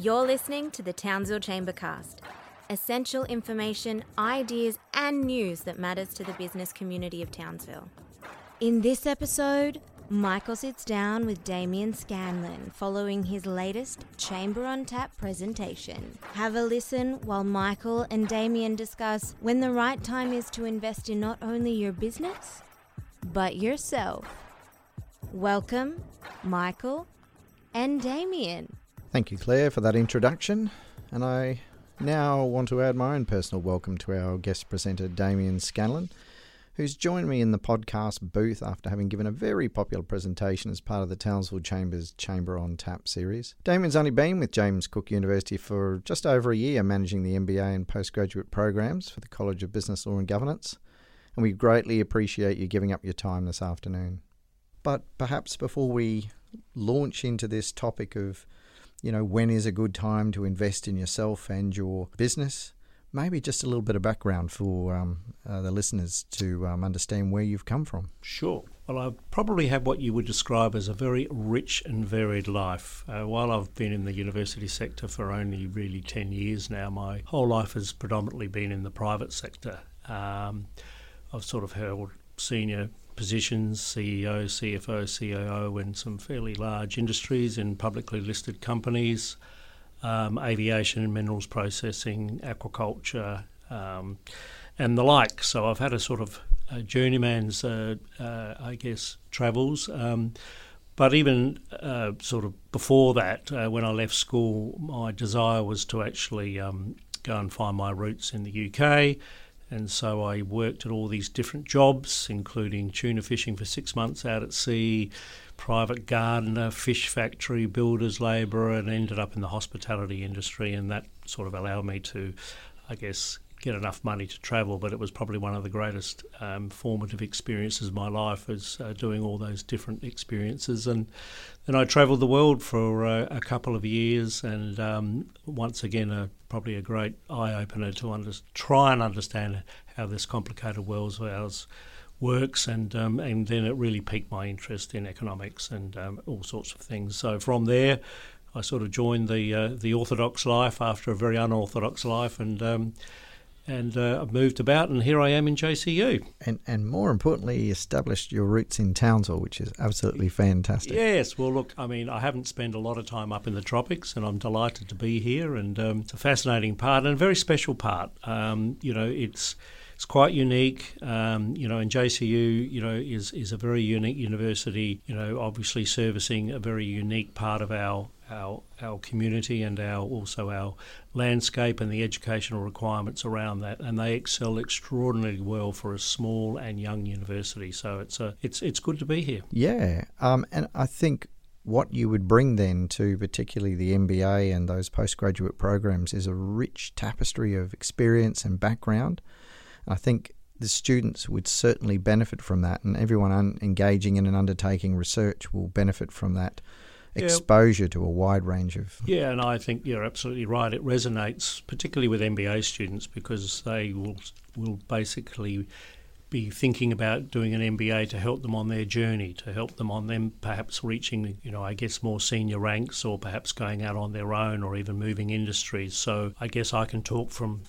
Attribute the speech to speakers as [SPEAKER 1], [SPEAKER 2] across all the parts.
[SPEAKER 1] You're listening to the Townsville Chambercast. Essential information, ideas, and news that matters to the business community of Townsville. In this episode, Michael sits down with Damien Scanlon following his latest Chamber on Tap presentation. Have a listen while Michael and Damien discuss when the right time is to invest in not only your business, but yourself. Welcome, Michael and Damien.
[SPEAKER 2] Thank you, Claire, for that introduction. And I now want to add my own personal welcome to our guest presenter, Damien Scanlon, who's joined me in the podcast booth after having given a very popular presentation as part of the Townsville Chamber's Chamber on Tap series. Damien's only been with James Cook University for just over a year, managing the MBA and postgraduate programs for the College of Business Law and Governance, and we greatly appreciate you giving up your time this afternoon. But perhaps before we launch into this topic of you know, when is a good time to invest in yourself and your business? Maybe just a little bit of background for um, uh, the listeners to um, understand where you've come from.
[SPEAKER 3] Sure. Well, I probably have what you would describe as a very rich and varied life. Uh, while I've been in the university sector for only really 10 years now, my whole life has predominantly been in the private sector. Um, I've sort of held senior positions CEO, CFO, COO in some fairly large industries in publicly listed companies, um, aviation minerals processing, aquaculture, um, and the like. So I've had a sort of a journeyman's, uh, uh, I guess, travels. Um, but even uh, sort of before that, uh, when I left school, my desire was to actually um, go and find my roots in the UK and so I worked at all these different jobs, including tuna fishing for six months out at sea, private gardener, fish factory, builder's labourer, and ended up in the hospitality industry. And that sort of allowed me to, I guess, get enough money to travel, but it was probably one of the greatest um, formative experiences of my life was uh, doing all those different experiences. And then I travelled the world for uh, a couple of years, and um, once again, probably a great eye opener to under- try and understand how this complicated world of ours works, and um, and then it really piqued my interest in economics and um, all sorts of things. So from there. I sort of joined the uh, the orthodox life after a very unorthodox life, and um, and uh, I've moved about, and here I am in JCU.
[SPEAKER 2] And and more importantly, established your roots in Townsville, which is absolutely fantastic.
[SPEAKER 3] Yes, well, look, I mean, I haven't spent a lot of time up in the tropics, and I'm delighted to be here, and um, it's a fascinating part and a very special part. Um, you know, it's it's quite unique. Um, you know, and JCU, you know, is is a very unique university. You know, obviously servicing a very unique part of our our our community and our also our landscape and the educational requirements around that, and they excel extraordinarily well for a small and young university. So it's a it's it's good to be here.
[SPEAKER 2] Yeah, um, and I think what you would bring then to particularly the MBA and those postgraduate programs is a rich tapestry of experience and background. I think the students would certainly benefit from that, and everyone un- engaging in an undertaking research will benefit from that exposure yeah. to a wide range of.
[SPEAKER 3] Yeah, and I think you're absolutely right. It resonates particularly with MBA students because they will will basically be thinking about doing an MBA to help them on their journey, to help them on them perhaps reaching, you know, I guess more senior ranks or perhaps going out on their own or even moving industries. So I guess I can talk from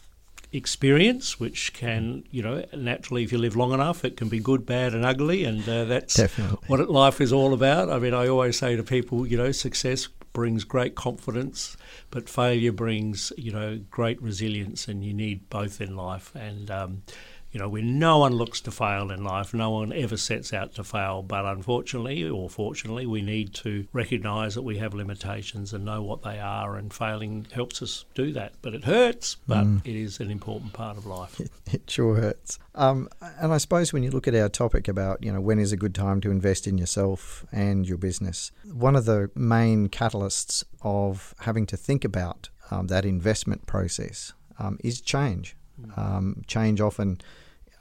[SPEAKER 3] experience, which can, you know, naturally, if you live long enough, it can be good, bad, and ugly, and uh, that's
[SPEAKER 2] Definitely.
[SPEAKER 3] what life is all about. I mean, I always say to people, you know, success brings great confidence, but failure brings, you know, great resilience, and you need both in life. And um, you know, when no one looks to fail in life, no one ever sets out to fail. But unfortunately, or fortunately, we need to recognise that we have limitations and know what they are, and failing helps us do that. But it hurts, but mm. it is an important part of life.
[SPEAKER 2] It, it sure hurts. Um, and I suppose when you look at our topic about, you know, when is a good time to invest in yourself and your business, one of the main catalysts of having to think about um, that investment process um, is change. Um, change often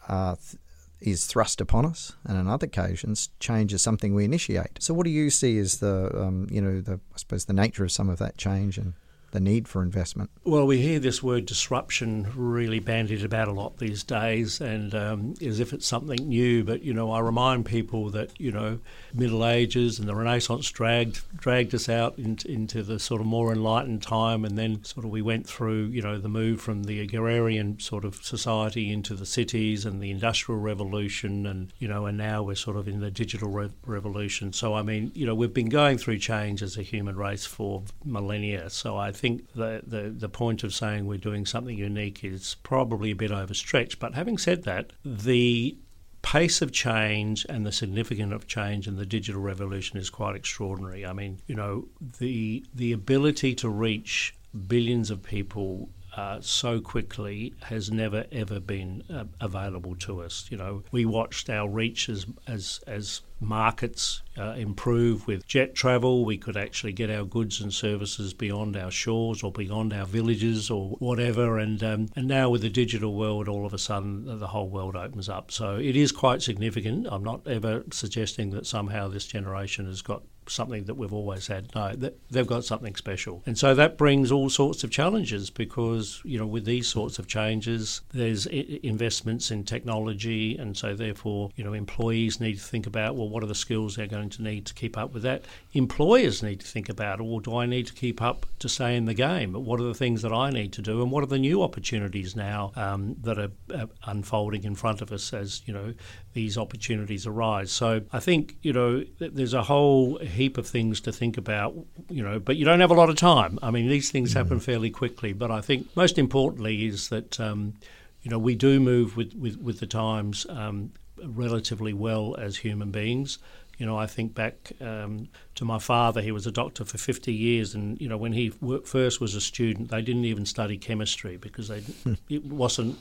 [SPEAKER 2] uh, th- is thrust upon us, and on other occasions, change is something we initiate. So, what do you see as the um, you know the I suppose the nature of some of that change and the need for investment?
[SPEAKER 3] Well, we hear this word disruption really bandied about a lot these days, and um, as if it's something new. But you know, I remind people that you know, Middle Ages and the Renaissance dragged dragged us out in, into the sort of more enlightened time, and then sort of we went through you know the move from the agrarian sort of society into the cities and the industrial revolution, and you know, and now we're sort of in the digital re- revolution. So I mean, you know, we've been going through change as a human race for millennia. So I think the, the, the point of saying we're doing something unique is probably a bit overstretched. But having said that, the pace of change and the significance of change in the digital revolution is quite extraordinary. I mean, you know, the the ability to reach billions of people uh, so quickly has never ever been uh, available to us. You know, we watched our reach as as, as markets uh, improve with jet travel. We could actually get our goods and services beyond our shores or beyond our villages or whatever. And um, and now with the digital world, all of a sudden the whole world opens up. So it is quite significant. I'm not ever suggesting that somehow this generation has got something that we've always had. No, they've got something special. And so that brings all sorts of challenges because, you know, with these sorts of changes, there's investments in technology. And so, therefore, you know, employees need to think about, well, what are the skills they're going to need to keep up with that? Employers need to think about, well, do I need to keep up to stay in the game? What are the things that I need to do? And what are the new opportunities now um, that are uh, unfolding in front of us as, you know, these opportunities arise? So I think, you know, there's a whole heap of things to think about, you know, but you don't have a lot of time. I mean, these things mm. happen fairly quickly. But I think most importantly is that, um, you know, we do move with, with, with the times um, relatively well as human beings. You know, I think back um, to my father. He was a doctor for 50 years, and you know, when he first was a student, they didn't even study chemistry because they hmm. it wasn't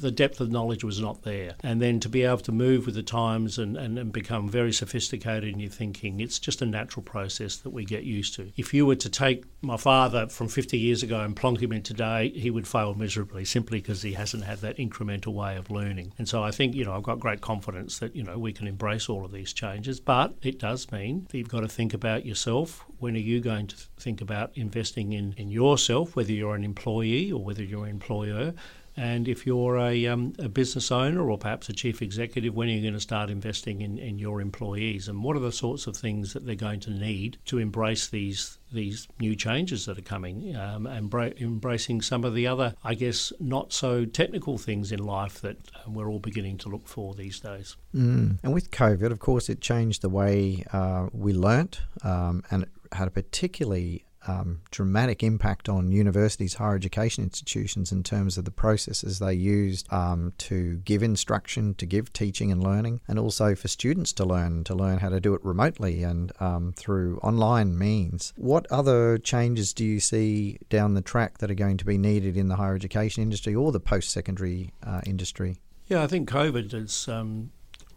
[SPEAKER 3] the depth of knowledge was not there. And then to be able to move with the times and, and, and become very sophisticated in your thinking, it's just a natural process that we get used to. If you were to take my father from 50 years ago and plonk him in today, he would fail miserably simply because he hasn't had that incremental way of learning. And so I think you know I've got great confidence that you know we can embrace all of these changes but it does mean that you've got to think about yourself. When are you going to think about investing in, in yourself, whether you're an employee or whether you're an employer? And if you're a, um, a business owner or perhaps a chief executive, when are you going to start investing in, in your employees? And what are the sorts of things that they're going to need to embrace these these new changes that are coming um, and bra- embracing some of the other, I guess, not so technical things in life that uh, we're all beginning to look for these days.
[SPEAKER 2] Mm. And with COVID, of course, it changed the way uh, we learnt um, and it had a particularly um, dramatic impact on universities, higher education institutions in terms of the processes they used um, to give instruction, to give teaching and learning, and also for students to learn, to learn how to do it remotely and um, through online means. What other changes do you see down the track that are going to be needed in the higher education industry or the post secondary uh, industry?
[SPEAKER 3] Yeah, I think COVID has um,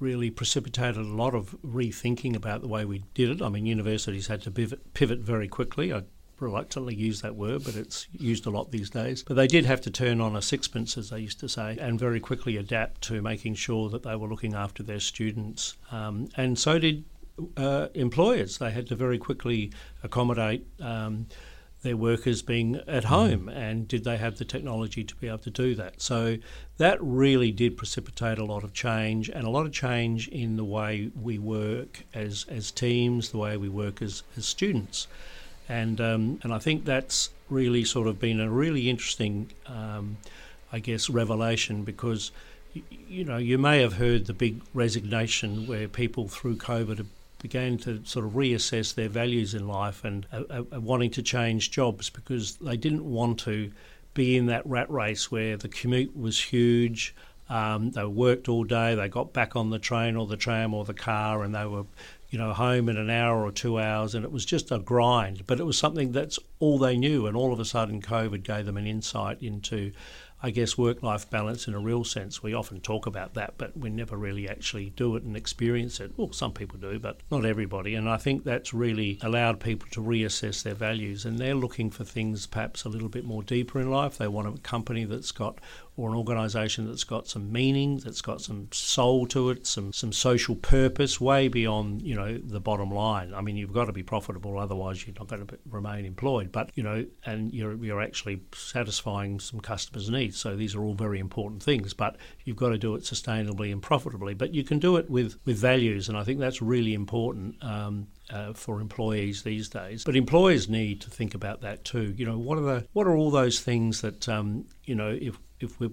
[SPEAKER 3] really precipitated a lot of rethinking about the way we did it. I mean, universities had to pivot, pivot very quickly. I reluctantly use that word, but it's used a lot these days. But they did have to turn on a sixpence, as they used to say, and very quickly adapt to making sure that they were looking after their students. Um, and so did uh, employers. They had to very quickly accommodate. Um, their workers being at home and did they have the technology to be able to do that? So that really did precipitate a lot of change and a lot of change in the way we work as as teams the way we work as, as students. And um, and I think that's really sort of been a really interesting, um, I guess, revelation because you know you may have heard the big resignation where people through COVID began to sort of reassess their values in life and uh, uh, wanting to change jobs because they didn't want to be in that rat race where the commute was huge. Um, they worked all day. They got back on the train or the tram or the car, and they were you know, home in an hour or two hours, and it was just a grind. But it was something that's all they knew, and all of a sudden, COVID gave them an insight into, I guess, work-life balance in a real sense. We often talk about that, but we never really actually do it and experience it. Well, some people do, but not everybody. And I think that's really allowed people to reassess their values, and they're looking for things perhaps a little bit more deeper in life. They want a company that's got or an organisation that's got some meaning, that's got some soul to it, some some social purpose, way beyond you know the bottom line. I mean, you've got to be profitable, otherwise you're not going to remain employed. But you know, and you're you're actually satisfying some customers' needs. So these are all very important things. But you've got to do it sustainably and profitably. But you can do it with with values, and I think that's really important. Um, uh, for employees these days. But employers need to think about that too. You know, what are the what are all those things that um, you know if if we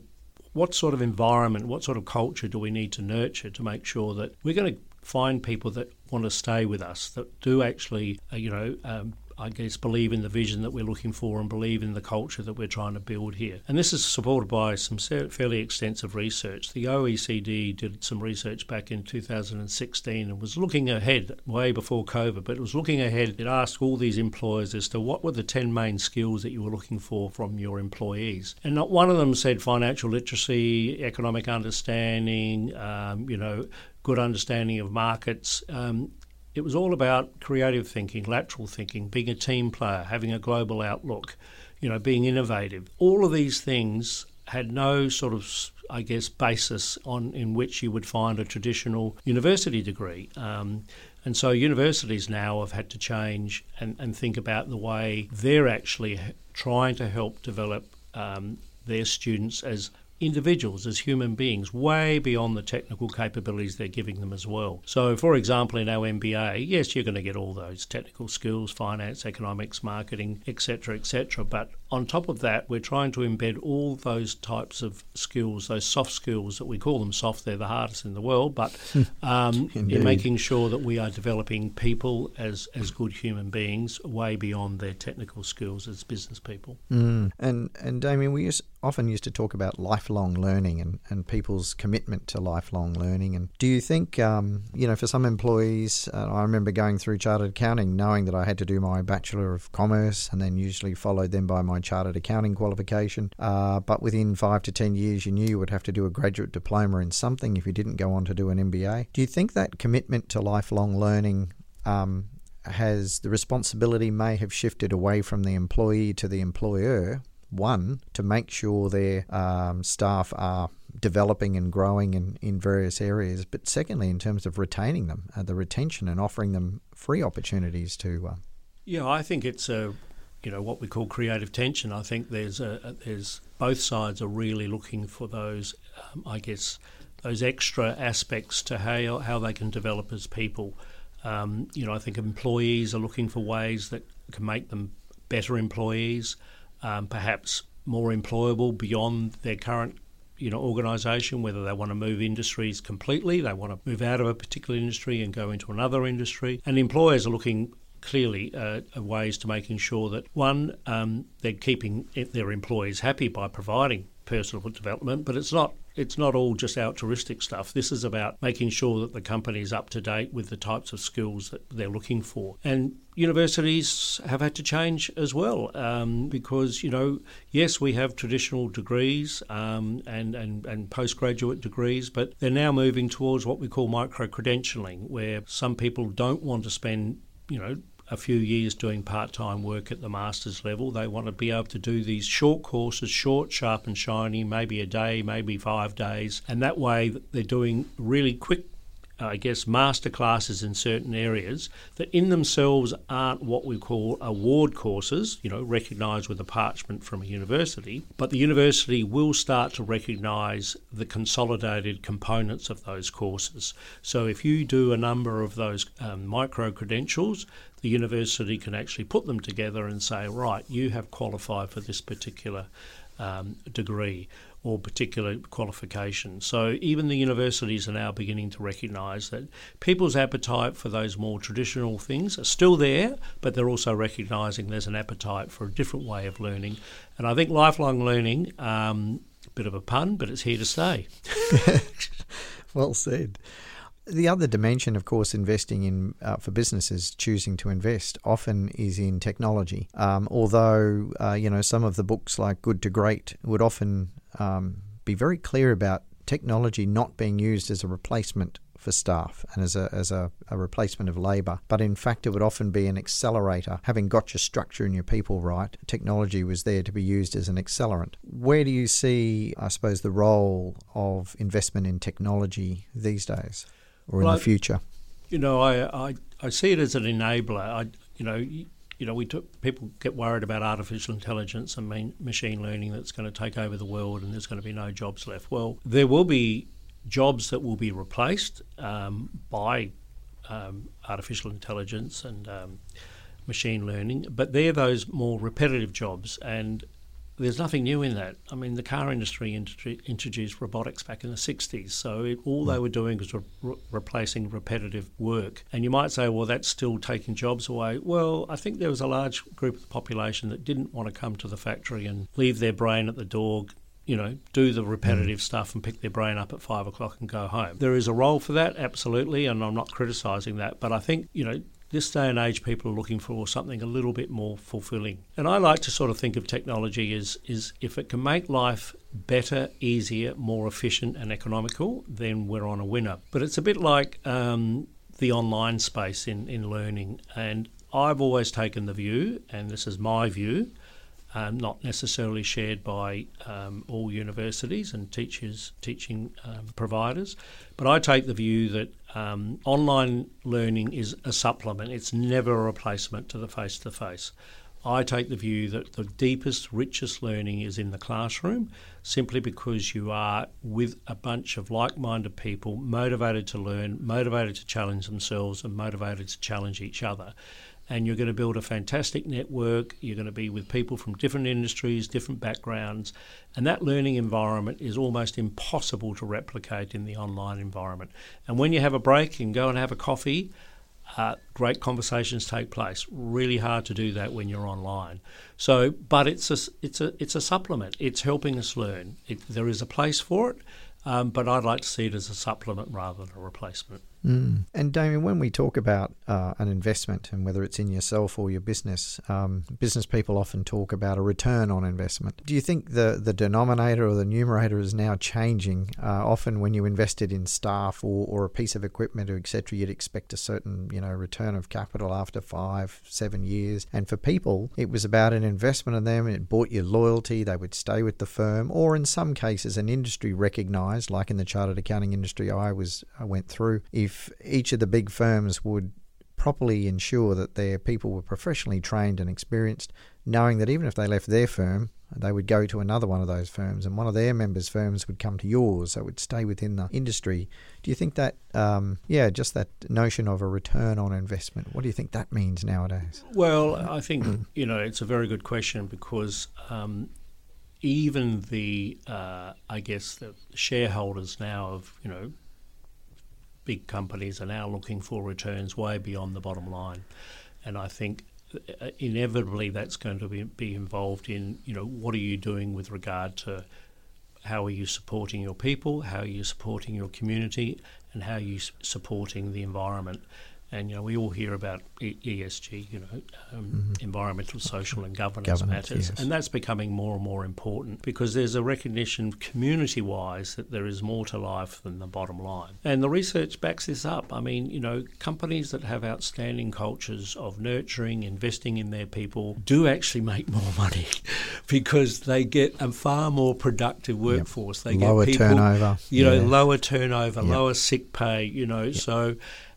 [SPEAKER 3] what sort of environment, what sort of culture do we need to nurture to make sure that we're going to find people that want to stay with us, that do actually, uh, you know, um, I guess, believe in the vision that we're looking for and believe in the culture that we're trying to build here. And this is supported by some fairly extensive research. The OECD did some research back in 2016 and was looking ahead, way before COVID, but it was looking ahead. It asked all these employers as to what were the 10 main skills that you were looking for from your employees. And not one of them said financial literacy, economic understanding, um, you know, good understanding of markets. Um, it was all about creative thinking, lateral thinking, being a team player, having a global outlook, you know, being innovative. All of these things had no sort of, I guess, basis on in which you would find a traditional university degree. Um, and so universities now have had to change and, and think about the way they're actually trying to help develop um, their students as individuals as human beings, way beyond the technical capabilities they're giving them as well. So, for example, in our MBA, yes, you're going to get all those technical skills, finance, economics, marketing, etc., etc. But on top of that, we're trying to embed all those types of skills, those soft skills that we call them soft, they're the hardest in the world, but um, in making sure that we are developing people as, as good human beings way beyond their technical skills as business people.
[SPEAKER 2] Mm. And, and Damien, we used, often used to talk about lifelong learning and, and people's commitment to lifelong learning. And do you think, um, you know, for some employees, uh, I remember going through chartered accounting, knowing that I had to do my Bachelor of Commerce and then usually followed then by my chartered accounting qualification. Uh, but within five to 10 years, you knew you would have to do a graduate diploma in something if you didn't go on to do an MBA. Do you think that commitment to lifelong learning um, has the responsibility may have shifted away from the employee to the employer one, to make sure their um, staff are developing and growing in, in various areas, but secondly, in terms of retaining them, uh, the retention and offering them free opportunities to. Uh,
[SPEAKER 3] yeah, I think it's a you know what we call creative tension. I think there's a, there's both sides are really looking for those, um, I guess, those extra aspects to how how they can develop as people. Um, you know, I think employees are looking for ways that can make them better employees um, perhaps more employable beyond their current you know organisation whether they want to move industries completely they want to move out of a particular industry and go into another industry and employers are looking clearly uh, ways to making sure that one um, they're keeping their employees happy by providing personal development but it's not it's not all just altruistic stuff. This is about making sure that the company is up to date with the types of skills that they're looking for. And universities have had to change as well um, because, you know, yes, we have traditional degrees um, and, and, and postgraduate degrees, but they're now moving towards what we call micro credentialing, where some people don't want to spend you know a few years doing part time work at the master's level. They want to be able to do these short courses, short, sharp, and shiny, maybe a day, maybe five days. And that way they're doing really quick I guess, master classes in certain areas that in themselves aren't what we call award courses, you know, recognised with a parchment from a university, but the university will start to recognise the consolidated components of those courses. So if you do a number of those um, micro credentials, the university can actually put them together and say, right, you have qualified for this particular um, degree or particular qualification. So even the universities are now beginning to recognise that people's appetite for those more traditional things are still there, but they're also recognising there's an appetite for a different way of learning. And I think lifelong learning, um, bit of a pun, but it's here to stay.
[SPEAKER 2] well said the other dimension, of course, investing in uh, for businesses choosing to invest often is in technology. Um, although uh, you know some of the books like Good to Great would often um, be very clear about technology not being used as a replacement for staff and as a, as a, a replacement of labour. But in fact, it would often be an accelerator. Having got your structure and your people right, technology was there to be used as an accelerant. Where do you see, I suppose, the role of investment in technology these days or well, in the future?
[SPEAKER 3] You know, I, I, I see it as an enabler. I, you know, you know, we took, people get worried about artificial intelligence and main, machine learning that's going to take over the world and there's going to be no jobs left. Well, there will be jobs that will be replaced um, by um, artificial intelligence and um, machine learning, but they're those more repetitive jobs, and there's nothing new in that. I mean, the car industry introduced robotics back in the 60s, so it, all they were doing was re- replacing repetitive work. And you might say, well, that's still taking jobs away. Well, I think there was a large group of the population that didn't want to come to the factory and leave their brain at the door, you know, do the repetitive mm. stuff and pick their brain up at five o'clock and go home. There is a role for that, absolutely, and I'm not criticising that. But I think, you know, this day and age, people are looking for something a little bit more fulfilling. And I like to sort of think of technology as is if it can make life better, easier, more efficient, and economical, then we're on a winner. But it's a bit like um, the online space in, in learning. And I've always taken the view, and this is my view, um, not necessarily shared by um, all universities and teachers, teaching um, providers. But I take the view that um, online learning is a supplement, it's never a replacement to the face to face. I take the view that the deepest, richest learning is in the classroom simply because you are with a bunch of like minded people motivated to learn, motivated to challenge themselves, and motivated to challenge each other and you're going to build a fantastic network. You're going to be with people from different industries, different backgrounds, and that learning environment is almost impossible to replicate in the online environment. And when you have a break and go and have a coffee, uh, great conversations take place. Really hard to do that when you're online. So, but it's a it's a it's a supplement. It's helping us learn. It, there is a place for it, um, but I'd like to see it as a supplement rather than a replacement.
[SPEAKER 2] Mm. And Damien, when we talk about uh, an investment and whether it's in yourself or your business, um, business people often talk about a return on investment. Do you think the, the denominator or the numerator is now changing? Uh, often, when you invested in staff or, or a piece of equipment or etc., you'd expect a certain you know return of capital after five, seven years. And for people, it was about an investment in them. It bought you loyalty. They would stay with the firm, or in some cases, an industry recognised, like in the chartered accounting industry I was I went through. If if each of the big firms would properly ensure that their people were professionally trained and experienced, knowing that even if they left their firm, they would go to another one of those firms, and one of their members' firms would come to yours, so it would stay within the industry. Do you think that, um, yeah, just that notion of a return on investment, what do you think that means nowadays?
[SPEAKER 3] Well, I think, you know, it's a very good question because um, even the, uh, I guess, the shareholders now of, you know, big companies are now looking for returns way beyond the bottom line. And I think uh, inevitably that's going to be, be involved in, you know, what are you doing with regard to how are you supporting your people, how are you supporting your community, and how are you supporting the environment. And you know, we all hear about ESG, you know, um, mm-hmm. environmental, social, and governance, governance matters, yes. and that's becoming more and more important because there's a recognition, community-wise, that there is more to life than the bottom line. And the research backs this up. I mean, you know, companies that have outstanding cultures of nurturing, investing in their people, do actually make more money because they get a far more productive workforce.
[SPEAKER 2] Yep. They lower get people, turnover,
[SPEAKER 3] you know, yeah. lower turnover, yep. lower sick pay, you know, yep. so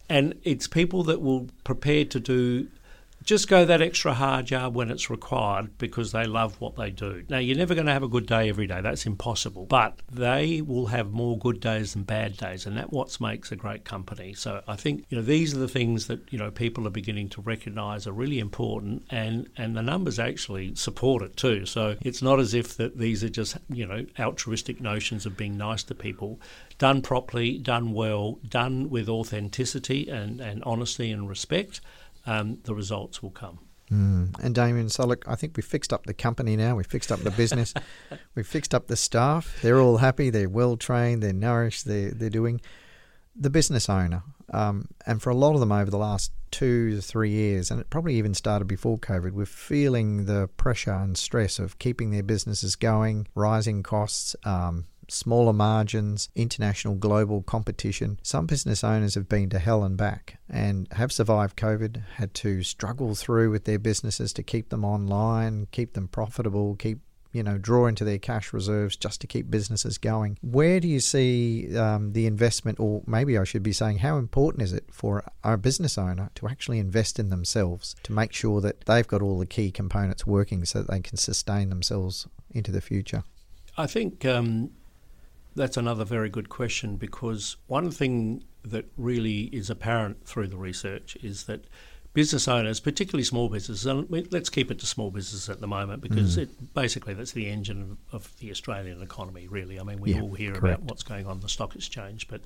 [SPEAKER 3] and it's people that will prepare to do just go that extra hard yard when it's required because they love what they do. Now, you're never going to have a good day every day. That's impossible. But they will have more good days than bad days, and that's what makes a great company. So I think you know these are the things that you know people are beginning to recognise are really important, and and the numbers actually support it too. So it's not as if that these are just you know altruistic notions of being nice to people. Done properly, done well, done with authenticity and, and honesty and respect um, the results will come.
[SPEAKER 2] Mm. And Damien, so look, I think we fixed up the company now. We fixed up the business. we fixed up the staff. They're all happy. They're well trained. They're nourished. They're they're doing the business owner. Um, and for a lot of them over the last two to three years, and it probably even started before COVID, we're feeling the pressure and stress of keeping their businesses going, rising costs, um, smaller margins, international global competition. Some business owners have been to hell and back and have survived COVID, had to struggle through with their businesses to keep them online, keep them profitable, keep you know, draw into their cash reserves just to keep businesses going. Where do you see um, the investment, or maybe I should be saying, how important is it for a business owner to actually invest in themselves to make sure that they've got all the key components working so that they can sustain themselves into the future?
[SPEAKER 3] I think um, that's another very good question because one thing that really is apparent through the research is that business owners, particularly small businesses, and let's keep it to small businesses at the moment because mm. it, basically that's the engine of, of, the Australian economy, really. I mean, we yeah, all hear correct. about what's going on in the stock exchange, but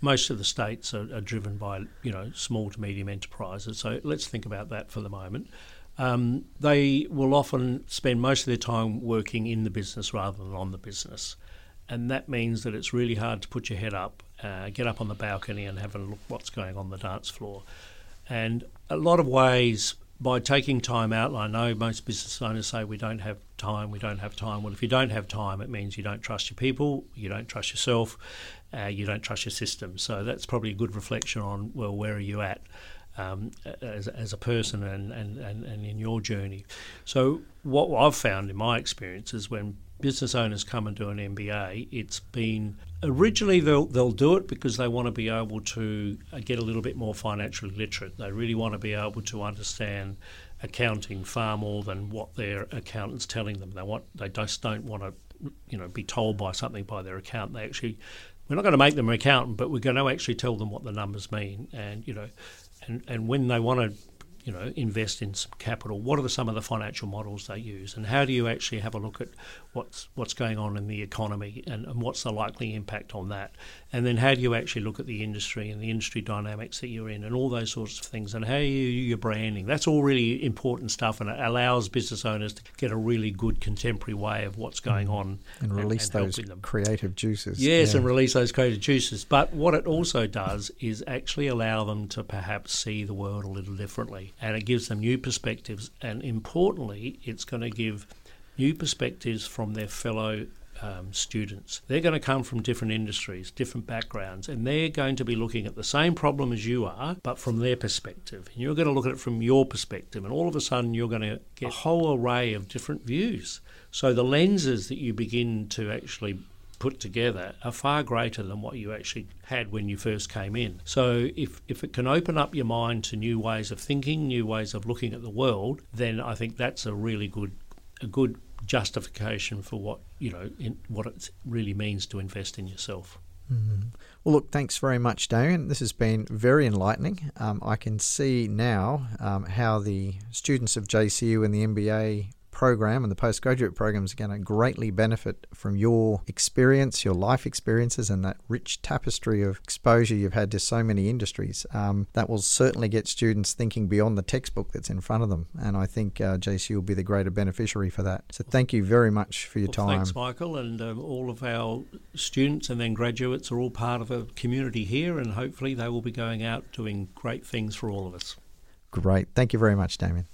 [SPEAKER 3] most of the states are, are, driven by, you know, small to medium enterprises. So let's think about that for the moment. Um, they will often spend most of their time working in the business rather than on the business. And that means that it's really hard to put your head up, uh, get up on the balcony and have a look what's going on the dance floor. And a lot of ways, by taking time out, I know most business owners say we don't have time, we don't have time. Well, if you don't have time, it means you don't trust your people, you don't trust yourself, uh, you don't trust your system. So that's probably a good reflection on, well, where are you at? Um, as, as a person and, and, and, and in your journey. So, what I've found in my experience is when business owners come and do an MBA, it's been originally they'll they'll do it because they want to be able to uh, get a little bit more financially literate. They really want to be able to understand accounting far more than what their accountant's telling them. They want they just don't want to you know be told by something by their accountant. They actually we're not going to make them an accountant, but we're going to actually tell them what the numbers mean. And you know, and and when they want to you know, invest in some capital? What are the, some of the financial models they use, and how do you actually have a look at what's what's going on in the economy and, and what's the likely impact on that? And then how do you actually look at the industry and the industry dynamics that you're in, and all those sorts of things, and how you your branding? That's all really important stuff, and it allows business owners to get a really good contemporary way of what's going mm. on
[SPEAKER 2] and release and, and those creative juices.
[SPEAKER 3] Yes, yeah. and release those creative juices. But what it also does is actually allow them to perhaps see the world a little differently and it gives them new perspectives. And importantly, it's going to give new perspectives from their fellow um, students. They're going to come from different industries, different backgrounds, and they're going to be looking at the same problem as you are, but from their perspective. And you're going to look at it from your perspective, and all of a sudden you're going to get a whole array of different views. So the lenses that you begin to actually put together are far greater than what you actually had when you first came in. So if, if it can open up your mind to new ways of thinking, new ways of looking at the world, then I think that's a really good a good justification for what you know what it really means to invest in yourself.
[SPEAKER 2] Mm-hmm. Well, look, thanks very much, Damien. This has been very enlightening. Um, I can see now um, how the students of JCU and the MBA program and the postgraduate programs are going to greatly benefit from your experience, your life experiences, and that rich tapestry of exposure you've had to so many industries. Um, that will certainly get students thinking beyond the textbook that's in front of them. And I think uh, JC will be the greater beneficiary for that. So thank you very much for your
[SPEAKER 3] well,
[SPEAKER 2] time.
[SPEAKER 3] Thanks, Michael. And um, all of our students and then graduates are all part of a community here, and hopefully they will be going out doing great things for all of us.
[SPEAKER 2] Great. Thank you very much, Damien.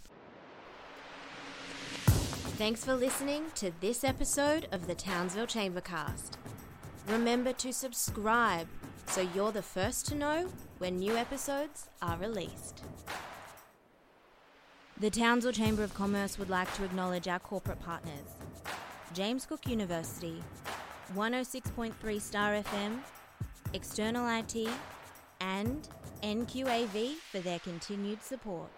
[SPEAKER 1] Thanks for listening to this episode of the Townsville Chambercast. Remember to subscribe so you're the first to know when new episodes are released. The Townsville Chamber of Commerce would like to acknowledge our corporate partners James Cook University, 106.3 Star FM, External IT, and NQAV for their continued support.